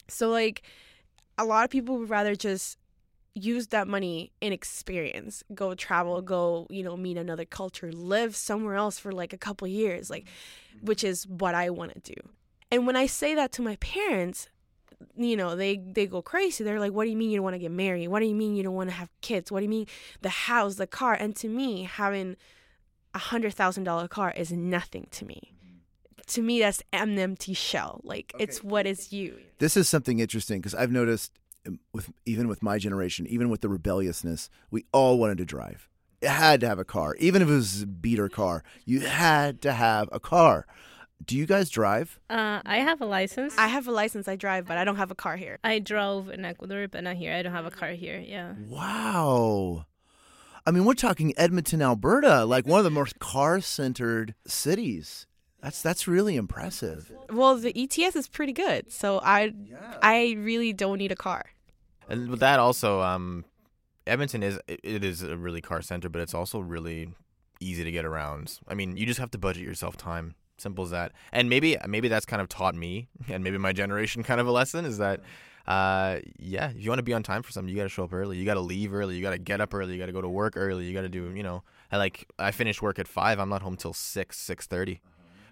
So like a lot of people would rather just use that money in experience go travel mm-hmm. go you know meet another culture live somewhere else for like a couple years like mm-hmm. which is what i want to do. And when i say that to my parents you know they they go crazy. They're like what do you mean you don't want to get married? What do you mean you don't want to have kids? What do you mean the house the car? And to me having a hundred thousand dollar car is nothing to me. Mm-hmm. To me that's an empty shell. Like it's what is you. This is something interesting because I've noticed with even with my generation, even with the rebelliousness, we all wanted to drive. You had to have a car, even if it was a beater car. You had to have a car. Do you guys drive? Uh, I have a license. i have a license i drive but i don't have a car here I drove in Ecuador, but not here. I don't have a car here. Yeah. Wow. I mean, we're talking Edmonton, Alberta, like one of the most car-centered cities. That's that's really impressive. well the ets is pretty good so i i really don't need a car And with that also, um, Edmonton is it is a really car center, but it's also really easy to get around. I mean, you just have to budget yourself time. Simple as that. And maybe maybe that's kind of taught me, and maybe my generation kind of a lesson is that, uh, yeah, if you want to be on time for something, you got to show up early. You got to leave early. You got to get up early. You got to go to work early. You got to do, you know, I like I finish work at five. I'm not home till six six thirty,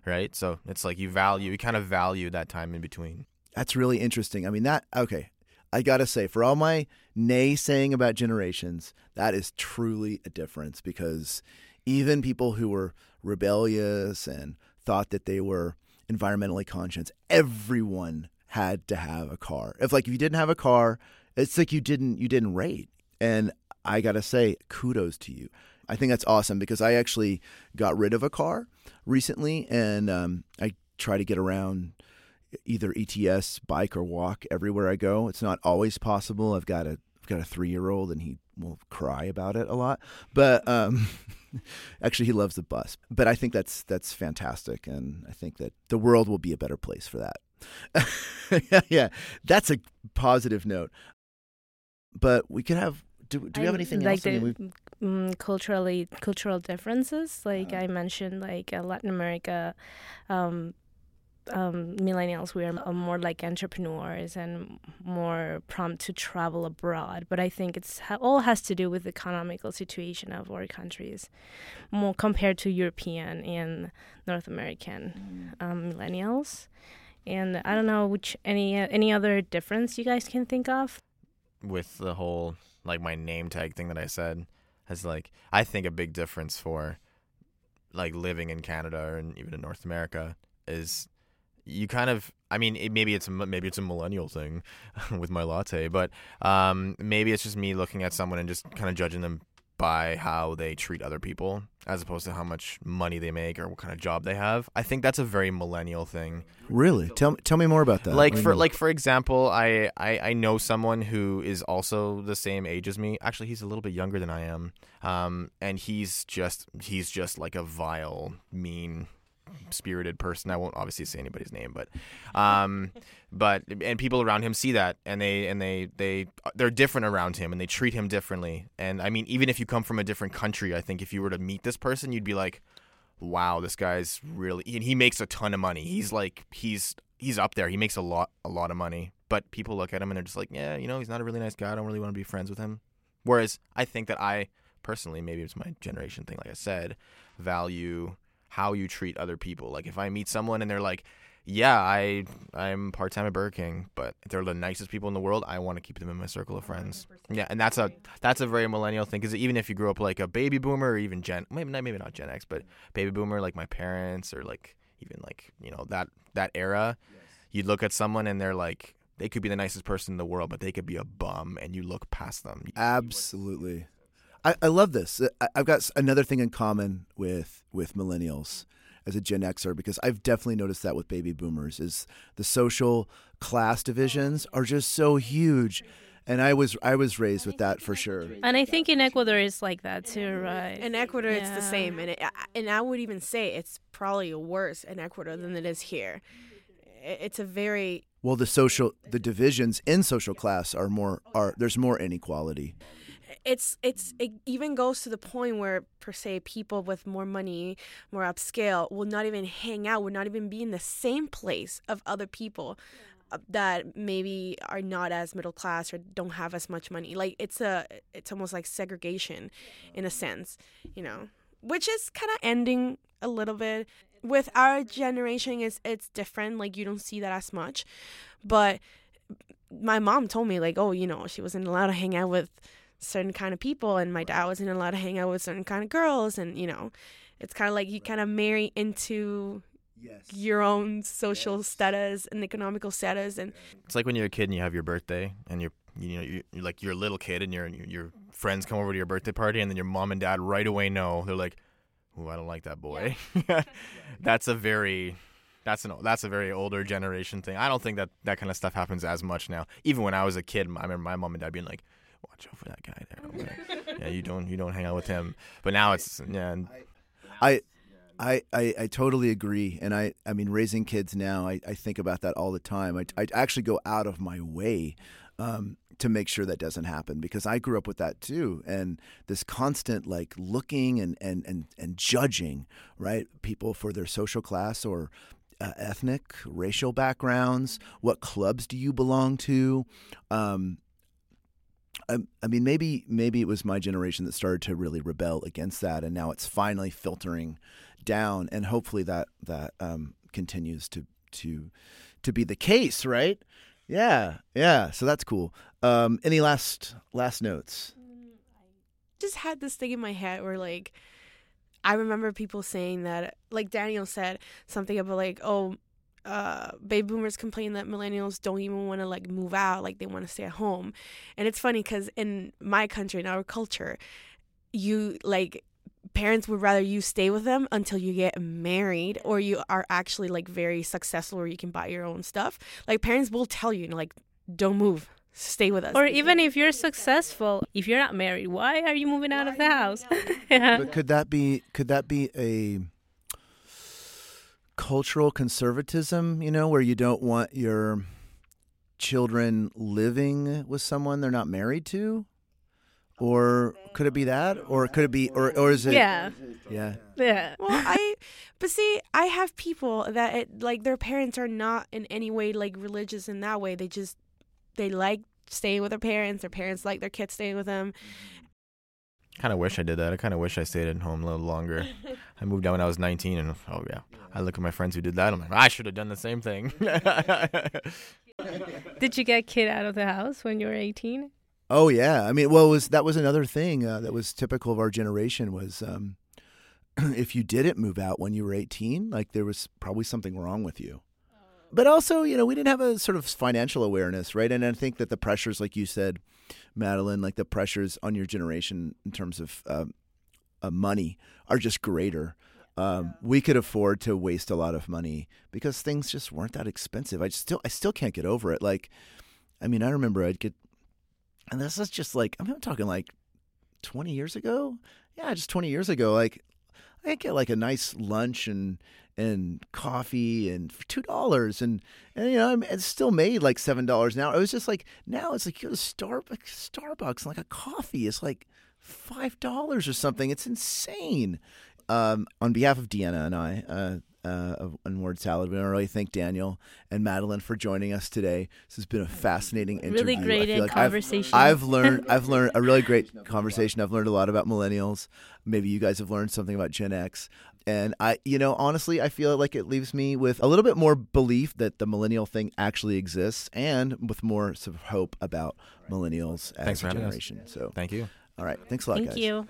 right? So it's like you value, you kind of value that time in between. That's really interesting. I mean, that okay. I gotta say, for all my naysaying about generations, that is truly a difference because even people who were rebellious and thought that they were environmentally conscious, everyone had to have a car. If like if you didn't have a car, it's like you didn't you didn't rate. And I gotta say, kudos to you. I think that's awesome because I actually got rid of a car recently, and um, I try to get around either ETS, bike, or walk everywhere I go. It's not always possible. I've got a I've got a three year old, and he will cry about it a lot. But um, actually, he loves the bus. But I think that's that's fantastic, and I think that the world will be a better place for that. yeah, that's a positive note. But we could have. Do, do we have I- anything like else? I mean, the mm, culturally cultural differences? Like I mentioned, like uh, Latin America, um, um, millennials we are more like entrepreneurs and more prompt to travel abroad. But I think it's all has to do with the economical situation of our countries, more compared to European and North American um, millennials. And I don't know which any uh, any other difference you guys can think of. with the whole like my name tag thing that I said has like I think a big difference for like living in Canada and even in North America is you kind of I mean it, maybe it's a, maybe it's a millennial thing with my latte but um maybe it's just me looking at someone and just kind of judging them by how they treat other people as opposed to how much money they make or what kind of job they have. I think that's a very millennial thing. Really, tell tell me more about that. like What do you for like for example I, I i know someone who is also the same age as me. Actually he's a little bit younger than i am. Um and he's just he's just like a vile mean spirited person i won't obviously say anybody's name but um but and people around him see that and they and they they they're different around him and they treat him differently and i mean even if you come from a different country i think if you were to meet this person you'd be like wow, this guy's really and he makes a ton of money. He's like he's he's up there. He makes a lot a lot of money. But people look at him and they're just like, yeah, you know, he's not a really nice guy. I don't really want to be friends with him. Whereas I think that I personally, maybe it's my generation thing, like I said, value how you treat other people. Like if I meet someone and they're like, yeah, I I'm part time at Burger King, but they're the nicest people in the world. I want to keep them in my circle of friends. Yeah, and that's a that's a very millennial thing because even if you grew up like a baby boomer or even Gen, maybe not maybe not Gen X, but baby boomer like my parents or like even like you know that that era, you'd look at someone and they're like they could be the nicest person in the world, but they could be a bum, and you look past them. Absolutely. I, I love this. Uh, I, I've got another thing in common with with millennials as a Gen Xer because I've definitely noticed that with baby boomers is the social class divisions are just so huge, and I was I was raised with that for sure. And I think in Ecuador it's like that too, right? In Ecuador, it's the same, and it, and I would even say it's probably worse in Ecuador than it is here. It's a very Well, the social the divisions in social class are more are there's more inequality. It's it's it even goes to the point where per se people with more money more upscale will not even hang out will not even be in the same place of other people uh, that maybe are not as middle class or don't have as much money. Like it's a it's almost like segregation in a sense, you know, which is kind of ending a little bit. With our generation it's it's different. Like you don't see that as much. But my mom told me like, "Oh, you know, she wasn't allowed to hang out with certain kind of people and my dad wasn't allowed to hang out with certain kind of girls and, you know, it's kind of like you kind of marry into Yes. your own social status and economical status and It's like when you're a kid and you have your birthday and you're you know you're, you're like you're a little kid and your your friends come over to your birthday party and then your mom and dad right away know they're like, oh I don't like that boy." that's a very that's an that's a very older generation thing. I don't think that that kind of stuff happens as much now. Even when I was a kid, I remember my mom and dad being like, "Watch out for that guy there." Yeah, you don't you don't hang out with him. But now it's yeah, I, I, I, I totally agree. And I, I mean, raising kids now, I, I think about that all the time. I, I actually go out of my way um, to make sure that doesn't happen because I grew up with that too. And this constant like looking and, and, and, and judging, right? People for their social class or uh, ethnic, racial backgrounds. What clubs do you belong to? Um, I, I mean, maybe maybe it was my generation that started to really rebel against that, and now it's finally filtering down, and hopefully that that um, continues to to to be the case, right? Yeah, yeah. So that's cool. Um, any last last notes? just had this thing in my head where like I remember people saying that like Daniel said something about like oh uh baby boomers complain that millennials don't even want to like move out like they want to stay at home and it's funny cuz in my country in our culture you like parents would rather you stay with them until you get married or you are actually like very successful or you can buy your own stuff like parents will tell you like don't move stay with us Or even if you're successful, if you're not married, why are you moving out of the house? yeah. But could that be could that be a cultural conservatism? You know, where you don't want your children living with someone they're not married to, or could it be that, or could it be, or or is it? Yeah. yeah. Yeah. well i but see i have people that it, like their parents are not in any way like religious in that way they just they like staying with their parents their parents like their kids staying with them kind of wish I did that. I kind of wish I stayed at home a little longer. I moved out when I was 19, and oh yeah, I look at my friends who did that. I'm like, I should have done the same thing. Did you get kid out of the house when you were 18? Oh yeah, I mean, well, it was that was another thing uh, that was typical of our generation was um, if you didn't move out when you were 18, like there was probably something wrong with you. But also, you know, we didn't have a sort of financial awareness, right? And I think that the pressures, like you said, Madeline, like the pressures on your generation in terms of um, uh, money are just greater. Um, We could afford to waste a lot of money because things just weren't that expensive. I still, I still can't get over it. Like, I mean, I remember I'd get, and this is just like I'm talking like 20 years ago. Yeah, just 20 years ago. Like, I get like a nice lunch and and coffee and for two dollars and and you know I'm- it's still made like seven dollars now. It was just like now it's like you go to Starbucks, Starbucks and like a coffee is like five dollars or something. It's insane. Um, on behalf of Deanna and I, uh, uh, of on Word Salad, we want to really thank Daniel and Madeline for joining us today. This has been a fascinating interview. Really I great feel like I've- conversation. I've learned I've learned a really great conversation. I've learned a lot about millennials. Maybe you guys have learned something about Gen X. And I you know, honestly, I feel like it leaves me with a little bit more belief that the millennial thing actually exists and with more sort of hope about millennials as Thanks a generation. So Thank you. all right. Thanks a lot, Thank guys. you.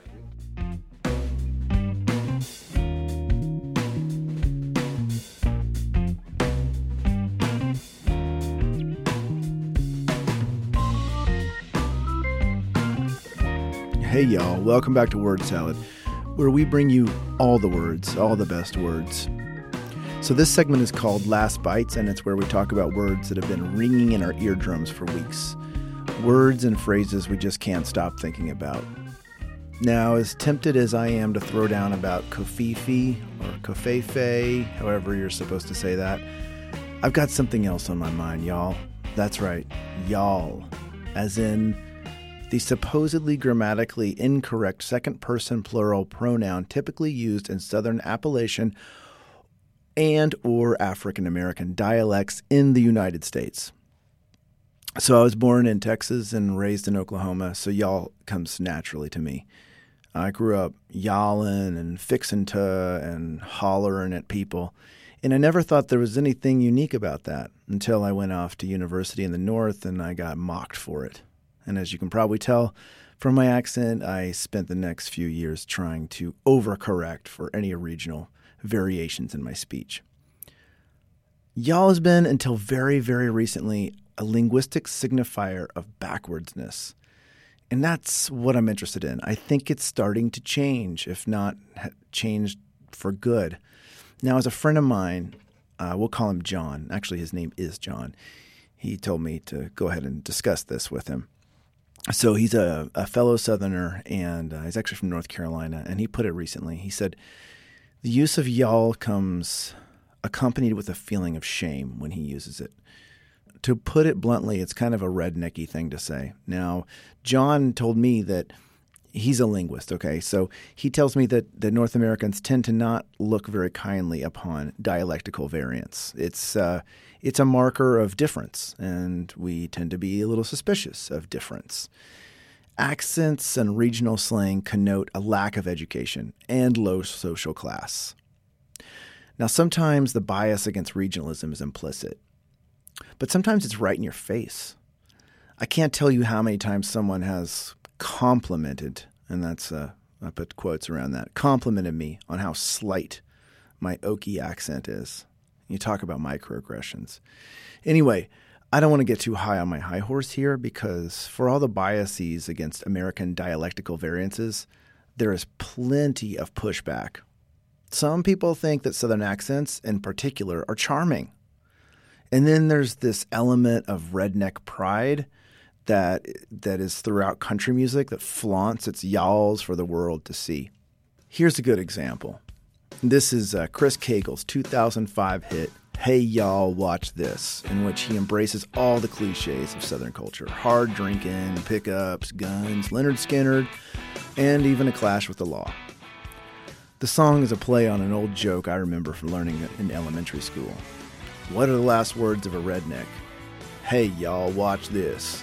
Hey, y'all. Welcome back to Word Salad, where we bring you all the words, all the best words. So, this segment is called Last Bites, and it's where we talk about words that have been ringing in our eardrums for weeks. Words and phrases we just can't stop thinking about. Now, as tempted as I am to throw down about kofifi or kofefe, however you're supposed to say that, I've got something else on my mind, y'all. That's right, y'all. As in, the supposedly grammatically incorrect second person plural pronoun typically used in Southern Appalachian and or African American dialects in the United States. So I was born in Texas and raised in Oklahoma, so y'all comes naturally to me. I grew up yawling and fixing to and hollering at people, and I never thought there was anything unique about that until I went off to university in the North and I got mocked for it. And as you can probably tell from my accent, I spent the next few years trying to overcorrect for any regional variations in my speech. Y'all has been, until very, very recently, a linguistic signifier of backwardsness. And that's what I'm interested in. I think it's starting to change, if not changed for good. Now, as a friend of mine, uh, we'll call him John. Actually, his name is John. He told me to go ahead and discuss this with him. So he's a, a fellow Southerner, and uh, he's actually from North Carolina. And he put it recently. He said, The use of y'all comes accompanied with a feeling of shame when he uses it to put it bluntly, it's kind of a rednecky thing to say. Now, John told me that he's a linguist, okay? So he tells me that, that North Americans tend to not look very kindly upon dialectical variance. It's, uh, it's a marker of difference, and we tend to be a little suspicious of difference. Accents and regional slang connote a lack of education and low social class. Now, sometimes the bias against regionalism is implicit but sometimes it's right in your face. I can't tell you how many times someone has complimented, and that's uh, I put quotes around that, complimented me on how slight my Okie accent is. You talk about microaggressions. Anyway, I don't want to get too high on my high horse here because for all the biases against American dialectical variances, there is plenty of pushback. Some people think that Southern accents in particular are charming. And then there's this element of redneck pride that that is throughout country music that flaunts its y'alls for the world to see. Here's a good example. This is uh, Chris Cagle's 2005 hit Hey Y'all Watch This, in which he embraces all the cliches of Southern culture hard drinking, pickups, guns, Lynyrd Skynyrd, and even a clash with the law. The song is a play on an old joke I remember from learning in elementary school. What are the last words of a redneck? Hey, y'all, watch this.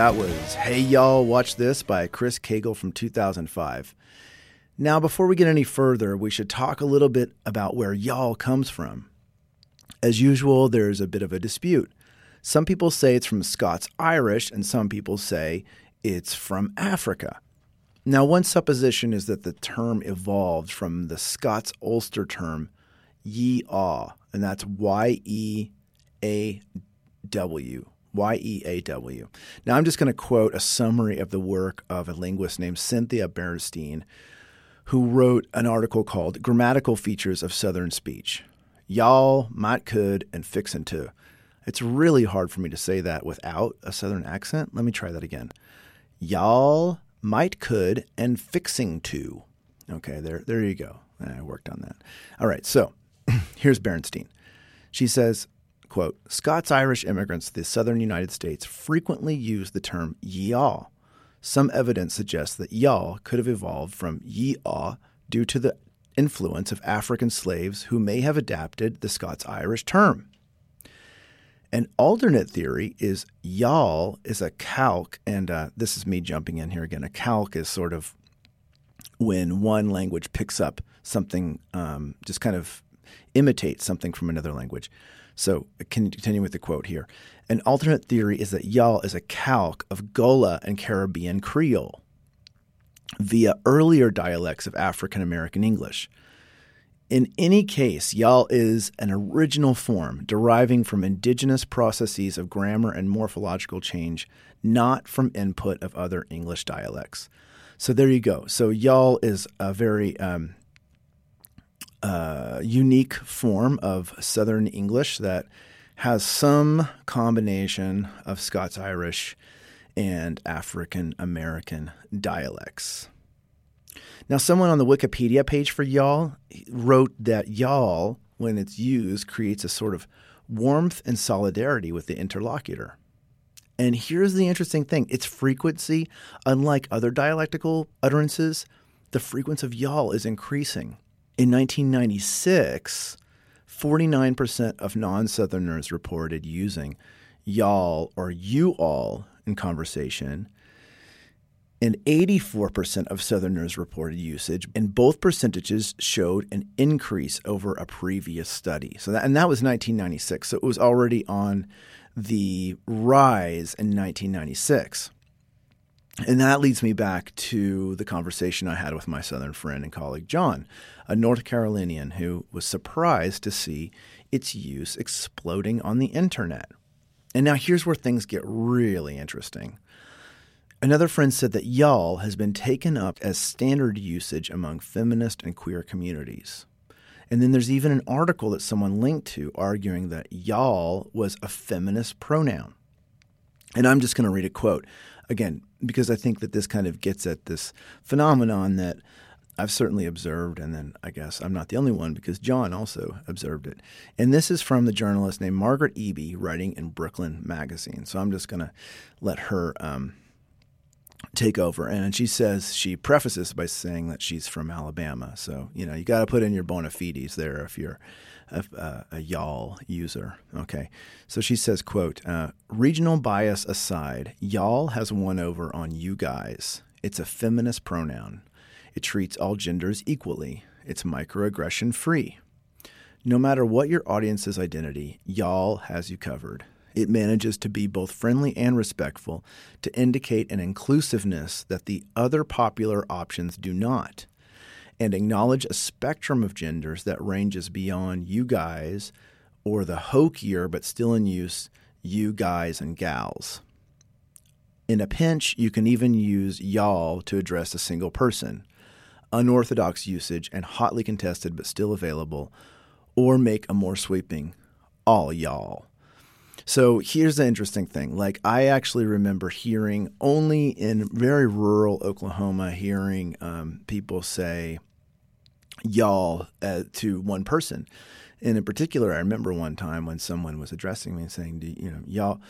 That was Hey Y'all, Watch This by Chris Cagle from 2005. Now, before we get any further, we should talk a little bit about where y'all comes from. As usual, there's a bit of a dispute. Some people say it's from Scots Irish, and some people say it's from Africa. Now, one supposition is that the term evolved from the Scots Ulster term ye aw, and that's Y E A W. Y E A W. Now, I'm just going to quote a summary of the work of a linguist named Cynthia Bernstein, who wrote an article called Grammatical Features of Southern Speech. Y'all, might, could, and fixin' to. It's really hard for me to say that without a Southern accent. Let me try that again. Y'all, might, could, and fixing to. Okay, there, there you go. I worked on that. All right, so here's Bernstein. She says, Quote, Scots Irish immigrants to the southern United States frequently use the term y'all. Some evidence suggests that y'all could have evolved from ye-aw due to the influence of African slaves who may have adapted the Scots Irish term. An alternate theory is y'all is a calque, and uh, this is me jumping in here again. A calque is sort of when one language picks up something, um, just kind of imitates something from another language. So, continuing with the quote here. An alternate theory is that y'all is a calque of Gullah and Caribbean Creole. via earlier dialects of African American English. In any case, y'all is an original form deriving from indigenous processes of grammar and morphological change, not from input of other English dialects. So there you go. So y'all is a very um, uh, unique form of Southern English that has some combination of Scots Irish and African American dialects. Now, someone on the Wikipedia page for y'all wrote that y'all, when it's used, creates a sort of warmth and solidarity with the interlocutor. And here's the interesting thing its frequency, unlike other dialectical utterances, the frequency of y'all is increasing. In 1996, 49% of non Southerners reported using y'all or you all in conversation, and 84% of Southerners reported usage, and both percentages showed an increase over a previous study. So that, and that was 1996. So it was already on the rise in 1996. And that leads me back to the conversation I had with my Southern friend and colleague John, a North Carolinian who was surprised to see its use exploding on the internet. And now here's where things get really interesting. Another friend said that y'all has been taken up as standard usage among feminist and queer communities. And then there's even an article that someone linked to arguing that y'all was a feminist pronoun. And I'm just going to read a quote again, because I think that this kind of gets at this phenomenon that I've certainly observed, and then I guess I'm not the only one because John also observed it. And this is from the journalist named Margaret Eby, writing in Brooklyn Magazine. So I'm just going to let her um, take over. And she says, she prefaces by saying that she's from Alabama. So, you know, you got to put in your bona fides there if you're a, a, a y'all user. Okay. So she says, quote, uh, regional bias aside, y'all has won over on you guys. It's a feminist pronoun. It treats all genders equally. It's microaggression free. No matter what your audience's identity, y'all has you covered. It manages to be both friendly and respectful to indicate an inclusiveness that the other popular options do not, and acknowledge a spectrum of genders that ranges beyond you guys or the hokier but still in use you guys and gals. In a pinch, you can even use y'all to address a single person unorthodox usage and hotly contested but still available, or make a more sweeping all y'all. So here's the interesting thing. Like, I actually remember hearing only in very rural Oklahoma, hearing um, people say y'all uh, to one person. And in particular, I remember one time when someone was addressing me and saying, you know, y'all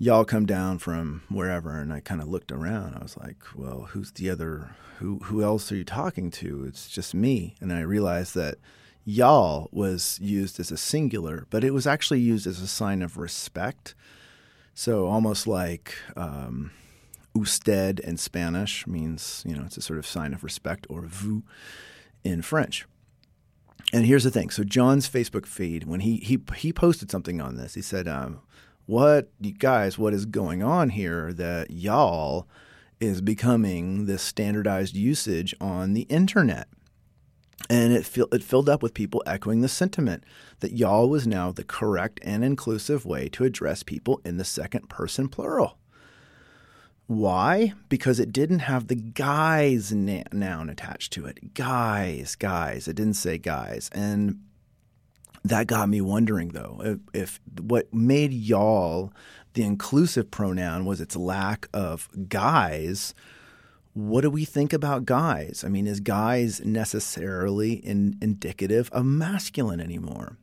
y'all come down from wherever. And i kind of looked around. I was like well who's the other who who else are you talking to? It's just me. And i realized that y'all was used as a singular but it was actually used as a sign of respect. So almost like um, usted in spanish means you know it's a sort of sign of respect or vous in french. And here's the thing. So john's facebook feed when he he he posted something on this he said um, what you guys what is going on here that y'all is becoming this standardized usage on the internet? And it, fill, it filled up with people echoing the sentiment that y'all was now the correct and inclusive way to address people in the second person plural why? Because it didn't have the guys na- noun attached to it. Guys guys. It didn't say guys. And that got me wondering though if, if, what made y'all the inclusive pronoun was its lack of guys. What do we think about guys? I mean is guys necessarily in, indicative of masculine anymore?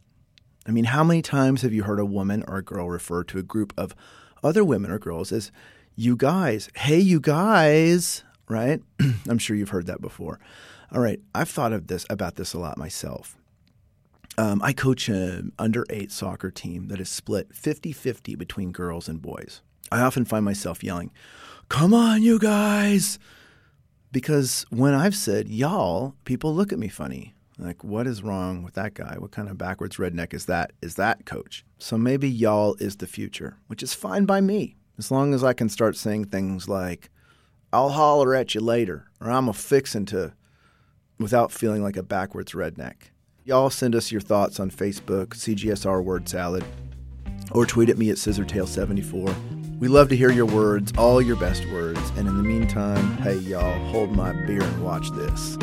I mean how many times have you heard a woman or a girl refer to a group of other women or girls as you guys hey you guys right i'm sure you've heard that before all right i've thought of this about this a lot myself um, I coach an under eight soccer team that is split 50 50 between girls and boys. I often find myself yelling, Come on, you guys! Because when I've said y'all, people look at me funny. Like, what is wrong with that guy? What kind of backwards redneck is that? Is that coach? So maybe y'all is the future, which is fine by me, as long as I can start saying things like, I'll holler at you later, or I'm a fixin' to, without feeling like a backwards redneck. Y'all send us your thoughts on Facebook, CJSR Word Salad, or tweet at me at ScissorTail74. We love to hear your words, all your best words, and in the meantime, hey y'all, hold my beer and watch this.